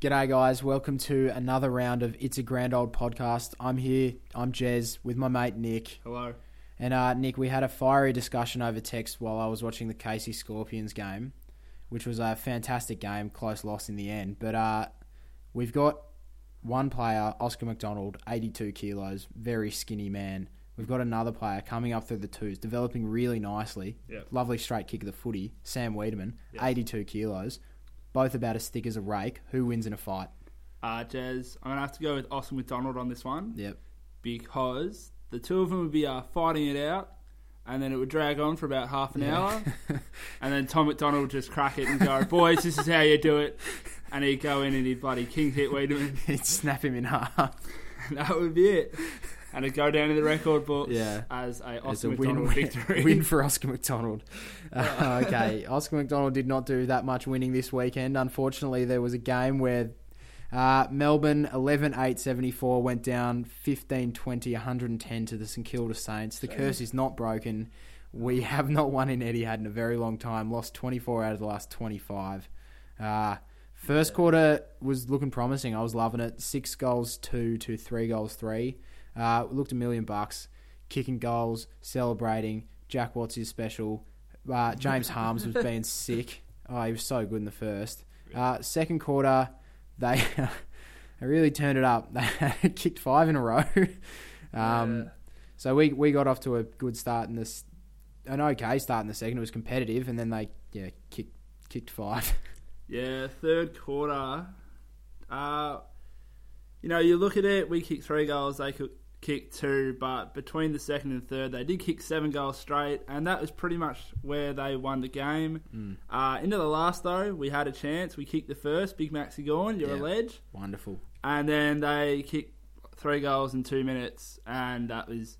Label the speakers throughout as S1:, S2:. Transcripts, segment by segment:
S1: G'day, guys. Welcome to another round of It's a Grand Old Podcast. I'm here. I'm Jez with my mate Nick.
S2: Hello.
S1: And uh, Nick, we had a fiery discussion over text while I was watching the Casey Scorpions game, which was a fantastic game, close loss in the end. But uh, we've got one player, Oscar McDonald, 82 kilos, very skinny man. We've got another player coming up through the twos, developing really nicely.
S2: Yep.
S1: Lovely straight kick of the footy, Sam Weideman,
S2: Yes.
S1: 82 kilos. Both about as thick as a rake. Who wins in a fight?
S2: Uh, Jez, I'm going to have to go with Austin McDonald on this one
S1: Yep.
S2: because the two of them would be uh, fighting it out and then it would drag on for about half an hour and then Tom McDonald would just crack it and go, boys, this is how you do it. And he'd go in and he'd bloody king hit Weideman
S1: He'd snap him in half.
S2: and that would be it. And it'd go down in the record books
S1: Yeah.
S2: as a Oscar
S1: a
S2: McDonald
S1: win,
S2: victory.
S1: win for Oscar McDonald. Uh, okay, Oscar McDonald did not do that much winning this weekend. Unfortunately, there was a game where uh, Melbourne 11 8 74 went down 15 20 110 to the St Kilda Saints. The curse is not broken. We have not won in Etihad in a very long time. Lost 24 out of the last 25. Uh, first quarter was looking promising. I was loving it. Six goals, two to three goals, three. Uh, looked a million bucks. Kicking goals, celebrating. Jack Watts is special. Uh, James Harmes was being sick. Oh, he was so good in the first. Uh, second quarter, they they really turned it up. They kicked five in a row. Um,
S2: Yeah.
S1: So we we got off to a good start in this, an okay start in the second. It was competitive, and then they yeah kicked kicked five.
S2: Yeah, third quarter. Uh, you know, you look at it. We kicked three goals. They could kick two, but between the second and third, they did kick seven goals straight, and that was pretty much where they won the game.
S1: Mm.
S2: Uh, into the last though, we had a chance. We kicked the first. Big Maxi Gawn, you're
S1: Yeah.
S2: a ledge,
S1: Wonderful.
S2: and then they kicked three goals in two minutes, and that was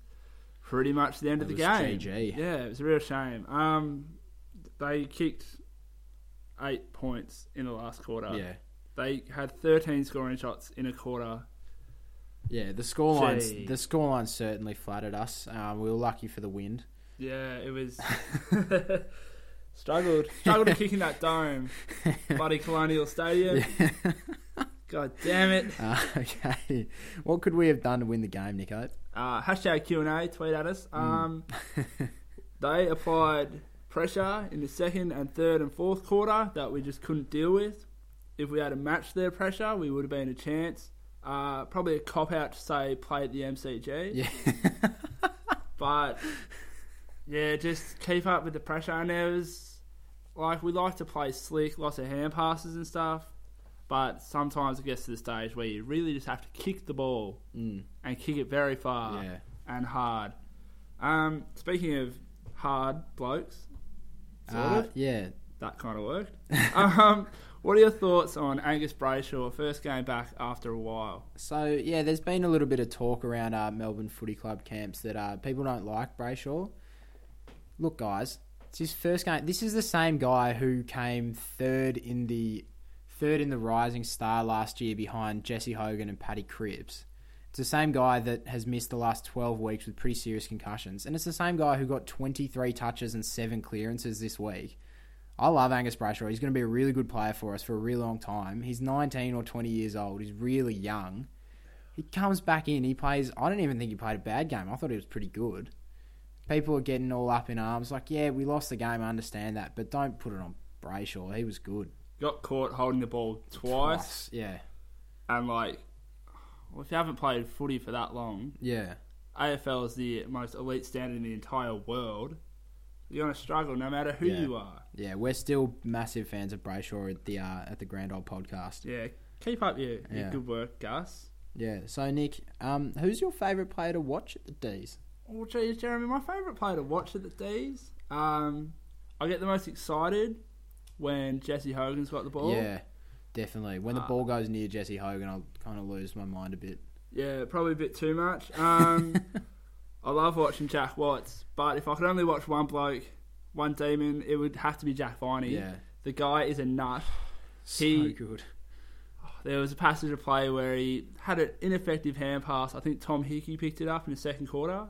S2: pretty much the end
S1: That
S2: of the game.
S1: GG.
S2: Yeah, it was a real shame. Um, they kicked eight points in the last quarter.
S1: Yeah.
S2: They had 13 scoring shots in a quarter.
S1: Yeah, the scorelines the scorelines certainly flattered us. Um, we were lucky for the wind.
S2: Yeah, it was struggled struggled to kick in that dome, bloody Colonial Stadium. God damn it!
S1: Uh, okay, what could we have done to win the game, Nico?
S2: Uh, hashtag Q and A. Tweet at us.
S1: Mm.
S2: Um, they applied pressure in the second and third and fourth quarter that we just couldn't deal with. If we had to match their pressure, we would have been a chance. Uh, probably a cop out to say play at the MCG.
S1: Yeah,
S2: But yeah, just keep up with the pressure. And there was like we like to play slick, lots of hand passes and stuff. But sometimes it gets to the stage where you really just have to kick the ball
S1: mm,
S2: and kick it very far
S1: yeah.
S2: and hard. Um, speaking of hard blokes, sort
S1: Uh,
S2: of
S1: yeah.
S2: That kind of worked. um, what are your thoughts on Angus Brayshaw first game back after a while?
S1: So yeah, there's been a little bit of talk around uh, Melbourne Footy Club camps that uh, people don't like Brayshaw. Look, guys, it's his first game. This is the same guy who came third in the third in the Rising Star last year behind Jesse Hogan and Paddy Cripps. It's the same guy that has missed the last 12 weeks with pretty serious concussions. And it's the same guy who got 23 touches and 7 clearances this week. I love Angus Brayshaw. He's going to be a really good player for us for a really long time. He's 19 or 20 years old. He's really young. He comes back in. He plays. I don't even think he played a bad game. I thought he was pretty good. People are getting all up in arms. Like, yeah, we lost the game. I understand that. But don't put it on Brayshaw. He was good.
S2: Got caught holding the ball twice,
S1: Yeah.
S2: and like, well, if you haven't played footy for that long,
S1: Yeah.
S2: AFL is the most elite standard in the entire world. You're gonna struggle no matter who
S1: Yeah.
S2: you are.
S1: Yeah. We're still massive fans of Brayshaw at the uh, at the Grand Old Podcast.
S2: Yeah, keep up your, your
S1: Yeah.
S2: good work, Gus.
S1: Yeah. So Nick, um, who's your favourite player to watch at the D's?
S2: Oh, geez, Jeremy, my favourite player to watch at the D's. Um, I get the most excited when Jesse Hogan's got the ball.
S1: Yeah. Definitely. When the
S2: Ah.
S1: ball goes near Jesse Hogan, I'll kind of lose my mind a bit.
S2: Yeah, probably a bit too much. Um, I love watching Jack Watts, but if I could only watch one bloke, one demon, it would have to be Jack Viney.
S1: Yeah.
S2: The guy is a nut.
S1: So
S2: He-
S1: good.
S2: There was a passage of play where he had an ineffective hand pass. I think Tom Hickey picked it up in the second quarter,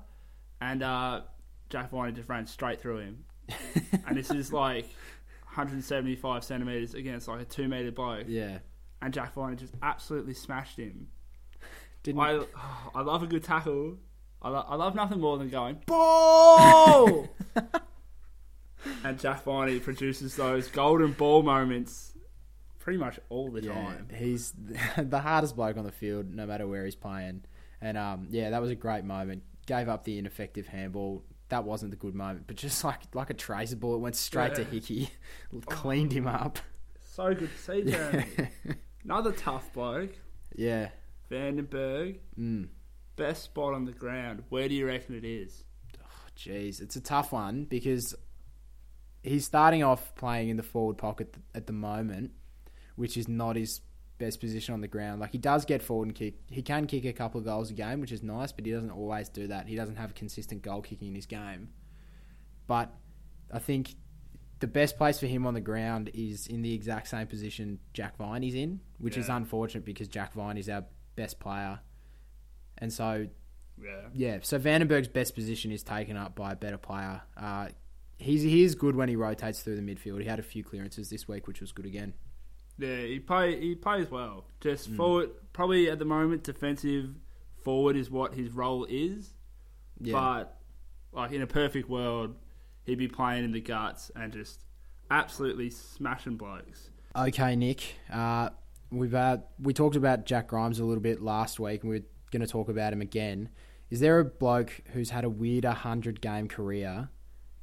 S2: and uh, Jack Viney just ran straight through him. and this is like 175 centimeters against like a two meter bloke.
S1: Yeah.
S2: and Jack Viney just absolutely smashed him.
S1: Didn't
S2: I oh, I love a good tackle. I, lo- I love nothing more than going ball. and Jack Viney produces those golden ball moments pretty much all the
S1: yeah,
S2: time.
S1: he's the hardest bloke on the field, no matter where he's playing. And um, yeah, that was a great moment. Gave up the ineffective handball. That wasn't the good moment, but just like like a tracer ball, it went straight to
S2: Yeah.
S1: Hickey, cleaned him up.
S2: So good to see Jeremy. Another tough bloke,
S1: yeah.
S2: Vandenberg.
S1: Mm.
S2: Best spot on the ground. Where do you reckon it is?
S1: Oh, Jeez, it's a tough one because he's starting off playing in the forward pocket at the moment, which is not his best position on the ground. Like he does get forward and kick. He can kick a couple of goals a game, which is nice, but he doesn't always do that. He doesn't have consistent goal kicking in his game. But I think the best place for him on the ground is in the exact same position Jack Viney's in, which is unfortunate because Jack Vine is our best player. And so
S2: Yeah.
S1: yeah, so Vandenberg's best position is taken up by a better player. Uh, he's he is good when he rotates through the midfield. He had a few clearances this week, which was good again.
S2: Yeah, he play he plays well.
S1: Mm.
S2: Just forward, probably at the moment, defensive forward is what his role is.
S1: Yeah,
S2: But like in a perfect world, he'd be playing in the guts and just absolutely smashing blokes.
S1: okay, Nick. Uh, we've uh, we talked about Jack Grimes a little bit last week, and we're going to talk about him again. Is there a bloke who's had a weirder hundred game career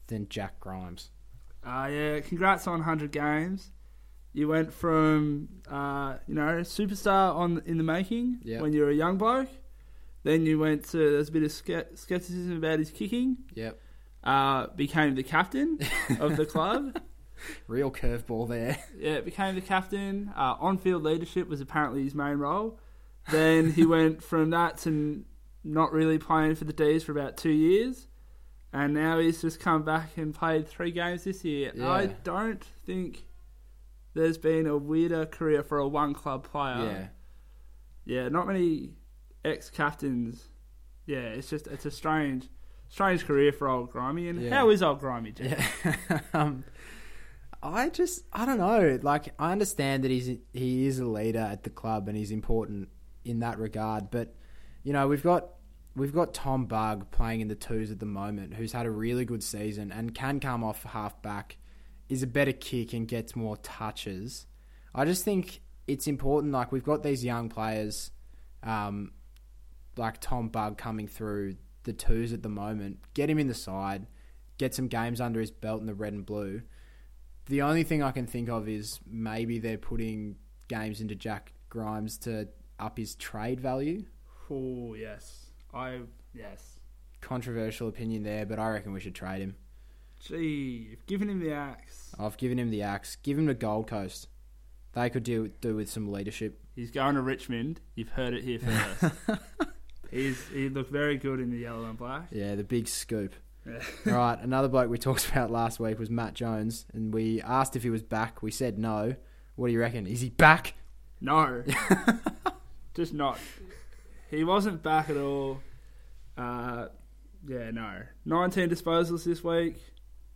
S1: than Jack Grimes?
S2: Uh, yeah, congrats on 100 games. You went from, uh, you know, superstar on in the making
S1: Yeah.
S2: when you were a young bloke. Then you went to, there's a bit of skepticism about his kicking.
S1: Yep,
S2: Uh, became the captain of the club.
S1: real curveball there.
S2: Yeah, became the captain. Uh, on-field leadership was apparently his main role. Then he went from that to not really playing for the D's for about two years, and now he's just come back and played three games this year.
S1: Yeah.
S2: I don't think there's been a weirder career for a one-club player.
S1: yeah,
S2: yeah, not many ex-captains. Yeah, it's just it's a strange, strange career for old Grimy. And
S1: Yeah.
S2: how is old Grimy? Jeff?
S1: Yeah. um, I just I don't know. Like I understand that he's he is a leader at the club and he's important in that regard. But you know we've got we've got Tom Bugg playing in the twos at the moment, who's had a really good season and can come off half back, is a better kick and gets more touches. I just think it's important. Like we've got these young players, um, like Tom Bugg coming through the twos at the moment. Get him in the side get some games under his belt in the red and blue. The only thing I can think of is maybe they're putting games into Jack Grimes to up his trade value.
S2: Oh yes, I yes.
S1: Controversial opinion there, but I reckon we should trade him.
S2: Gee, you've given him the axe.
S1: I've given him the axe. Give him to Gold Coast. They could do do with some leadership.
S2: He's going to Richmond. You've heard it here first. He's he looked very good in the yellow and black.
S1: Yeah, the big scoop.
S2: Yeah.
S1: Right, another bloke we talked about last week was Matt Jones, and we asked if he was back. We said no. What do you reckon? Is he back?
S2: No, just not. He wasn't back at all. Uh, yeah, no. 19 disposals this week.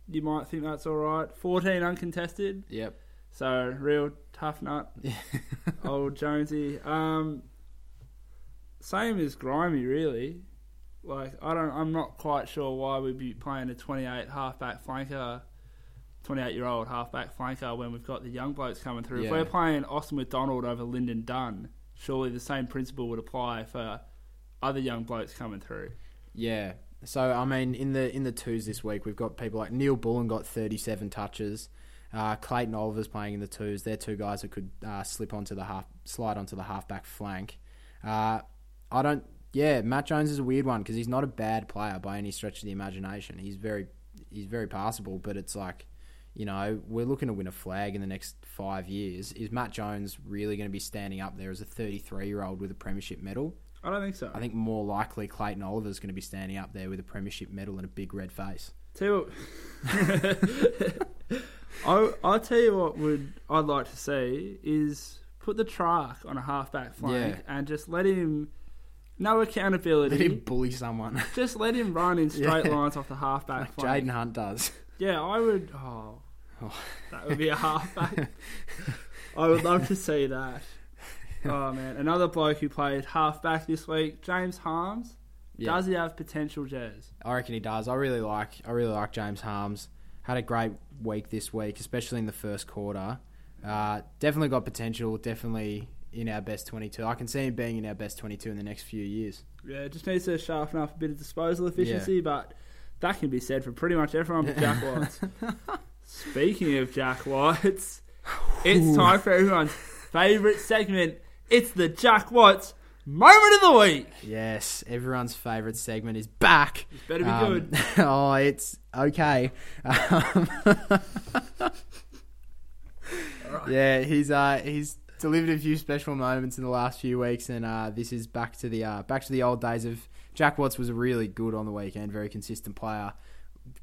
S2: You might think that's all right. 14 uncontested.
S1: Yep.
S2: So real tough nut, old Jonesy. Um, same as Grimy, really. Like I don't, I'm not quite sure why we'd be playing a 28 halfback flanker, 28 year old halfback flanker when we've got the young blokes coming through. If we're playing Austin McDonald over Lyndon Dunn, surely the same principle would apply for other young blokes coming through.
S1: Yeah. So I mean, in the in the twos this week, we've got people like Neil Bullen got 37 touches. Uh, Clayton Oliver's playing in the twos. They're two guys that could uh, slip onto the half, slide onto the halfback flank. Uh, I don't. Yeah, Matt Jones is a weird one because he's not a bad player by any stretch of the imagination. He's very, he's very passable, but it's like, you know, we're looking to win a flag in the next five years. Is Matt Jones really going to be standing up there as a 33 year old with a premiership medal?
S2: I don't think so.
S1: I think more likely Clayton Oliver's going to be standing up there with a premiership medal and a big red face.
S2: Tell you what, I I'll tell you what would I'd like to see is put the truck on a halfback flank
S1: Yeah.
S2: and just let him no accountability.
S1: Let him bully someone
S2: Just let him run in straight
S1: Yeah.
S2: lines off the halfback
S1: like
S2: flank.
S1: Jayden Hunt does.
S2: Yeah, I would. Oh,
S1: Oh.
S2: that would be a halfback. I would love to see that. oh man, another bloke who played half back this week, James Harmes.
S1: Yeah.
S2: Does he have potential, Jez?
S1: I reckon he does. I really like. I really like James Harmes. Had a great week this week, especially in the first quarter. Uh, definitely got potential. Definitely in our best twenty-two. I can see him being in our best twenty-two in the next few years.
S2: Yeah, just needs to sharpen up a bit of disposal efficiency, but that can be said for pretty much everyone but Jack Watts. Speaking of Jack Watts, it's time for everyone's favourite segment. It's the Jack Watts moment of the week.
S1: Yes, everyone's favourite segment is back.
S2: It's better be
S1: Um,
S2: good.
S1: oh, it's okay. Um, yeah, he's uh, he's delivered a few special moments in the last few weeks, and uh, this is back to the uh, back to the old days of Jack Watts was really good on the weekend, very consistent player,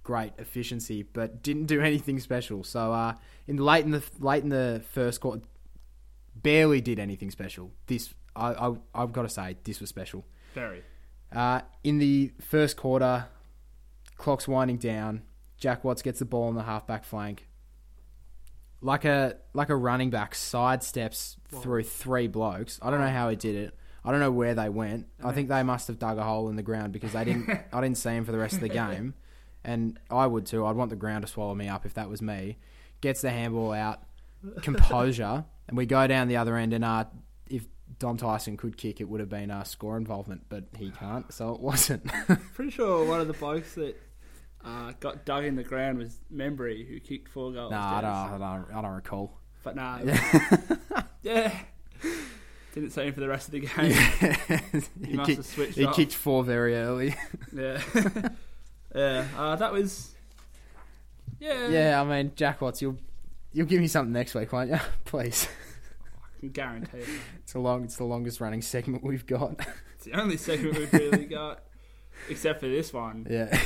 S1: great efficiency, but didn't do anything special. So uh, in the late in the late in the first quarter, barely did anything special. This I, I I've got to say this was special.
S2: Very.
S1: Uh, in the first quarter, clock's winding down. Jack Watts gets the ball on the halfback flank. Like a like a running back sidesteps through three blokes. I don't know how he did it. I don't know where they went. I think they must have dug a hole in the ground because they didn't. I didn't see him for the rest of the game, and I would too. I'd want the ground to swallow me up if that was me. Gets the handball out, composure, and we go down the other end. And uh, if Dom Tyson could kick, it would have been a score involvement, but he can't, so it wasn't.
S2: Pretty sure one of the blokes that uh, got dug in the ground was Membrey, who kicked four goals.
S1: nah, I don't, I don't, I don't recall.
S2: But nah,
S1: Yeah.
S2: yeah. Didn't him for the rest of the game.
S1: he
S2: must
S1: kicked,
S2: have switched
S1: he
S2: off.
S1: kicked four very early.
S2: Yeah. yeah. Uh, that was. Yeah.
S1: yeah, I mean, Jack Watts, you'll you'll give me something next week, won't you? Please.
S2: I can guarantee it.
S1: It's a long, it's the longest running segment we've got.
S2: It's the only segment we've really got, except for this one.
S1: Yeah.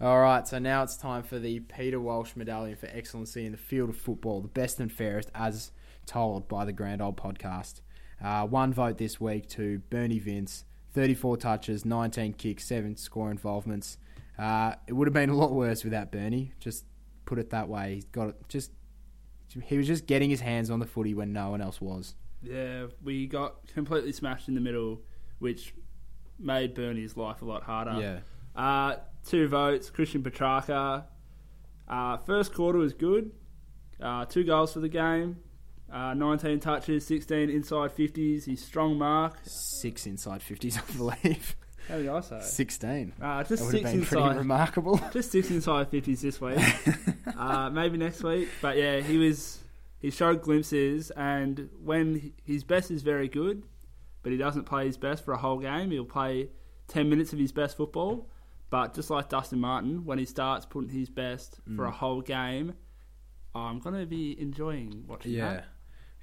S1: All right, so now it's time for the Peter Walsh Medallion for Excellency in the Field of Football, the best and fairest as told by the Grand Old Podcast. Uh, one vote this week to Bernie Vince, 34 touches, 19 kicks, 7 score involvements. Uh, it would have been a lot worse without Bernie, just put it that way. He's got it, just he was just getting his hands on the footy when no one else was.
S2: Yeah, we got completely smashed in the middle, which made Bernie's life a lot harder.
S1: yeah.
S2: Uh, two votes, Christian Petracca. Uh, first quarter was good. Uh, two goals for the game. Uh, 19 touches, 16 inside 50s. His strong mark.
S1: Six inside 50s, I believe.
S2: How did I say?
S1: 16.
S2: Uh,
S1: That
S2: just
S1: would have
S2: six
S1: been pretty
S2: inside.
S1: remarkable.
S2: Just six inside 50s this week. uh, maybe next week. But yeah, he was. He showed glimpses, and when his best is very good, but he doesn't play his best for a whole game, he'll play 10 minutes of his best football. But just like Dustin Martin, when he starts putting his best for
S1: Mm.
S2: a whole game, I'm going to be enjoying watching
S1: Yeah.
S2: that.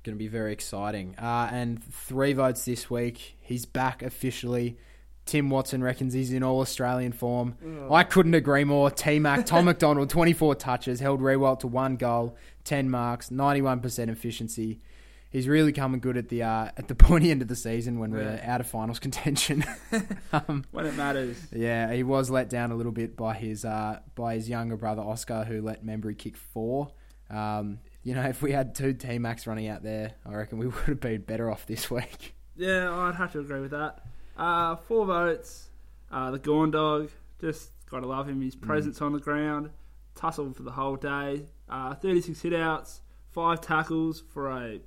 S1: Going to be very exciting. Uh, and three votes this week. He's back officially. Tim Watson reckons he's in all Australian form. I couldn't agree more. T Mac, Tom McDonald, 24 touches, held Riewoldt to one goal, 10 marks, 91% efficiency. He's really coming good at the uh, at the pointy end of the season when we're out of finals contention. um,
S2: When it matters.
S1: yeah, he was let down a little bit by his uh, by his younger brother Oscar, who let Membrey kick four. Um, you know, if we had two T Max running out there, I reckon we would have been better off this week.
S2: Yeah, I'd have to agree with that. Uh, four votes. Uh, the Gawn Dog, just gotta love him. His presence on the ground, tussled for the whole day. Uh, 36 hitouts, five tackles for a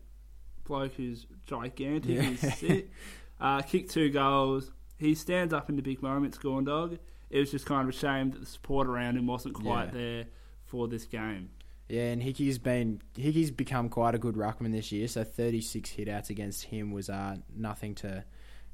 S2: bloke who's gigantic.
S1: Yeah.
S2: He's sick. Uh, kicked two goals. He stands up in the big moments, Gawn Dog. It was just kind of a shame that the support around him wasn't quite
S1: Yeah.
S2: there for this game.
S1: Yeah, and Hickey's been Hickey's become quite a good ruckman this year. So 36 hitouts against him was uh, nothing to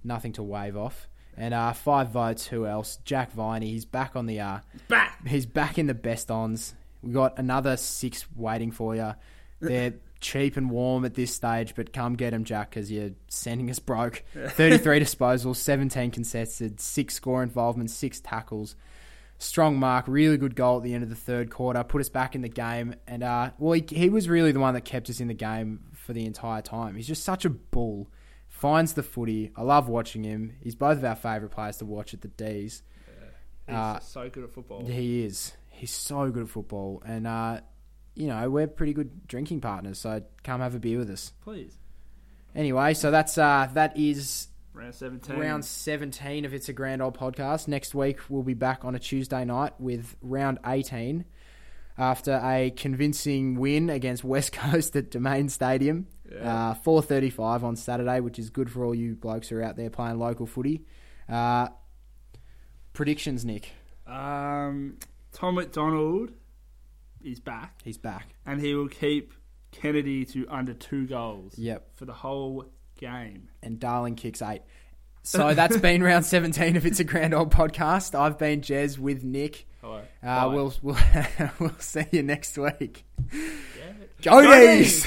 S1: nothing to wave off. And uh, five votes. Who else? Jack Viney. He's back on the uh,
S2: Back!
S1: He's back in the best ons. We got another six waiting for you. They're cheap and warm at this stage, but come get them, Jack, because you're sending us broke. 33 disposals, 17 contested, six score involvements, six tackles. Strong mark, really good goal at the end of the third quarter, put us back in the game. And, uh, well, he, he was really the one that kept us in the game for the entire time. He's just such a bull. Finds the footy. I love watching him. He's both of our favourite players to watch at the D's.
S2: He's
S1: Uh,
S2: so good at football.
S1: He is. He's so good at football, and uh, you know we're pretty good drinking partners. So come have a beer with us.
S2: Please.
S1: Anyway, so that's uh, that is
S2: Round 17.
S1: round 17 of It's a Grand Old podcast. Next week, we'll be back on a Tuesday night with round 18 after a convincing win against West Coast at Domain Stadium.
S2: Yeah.
S1: Uh, 4.35 on Saturday, which is good for all you blokes who are out there playing local footy. Uh, predictions, Nick.
S2: Um, Tom McDonald is back,
S1: He's back.
S2: and he will keep Kennedy to under two goals
S1: Yep.
S2: for the whole game.
S1: And Darling kicks eight. So that's been round 17 of It's a Grand Old podcast. I've been Jez with Nick.
S2: Hello.
S1: Uh, we'll, we'll, we'll see you next week.
S2: Yeah.
S1: Jody's!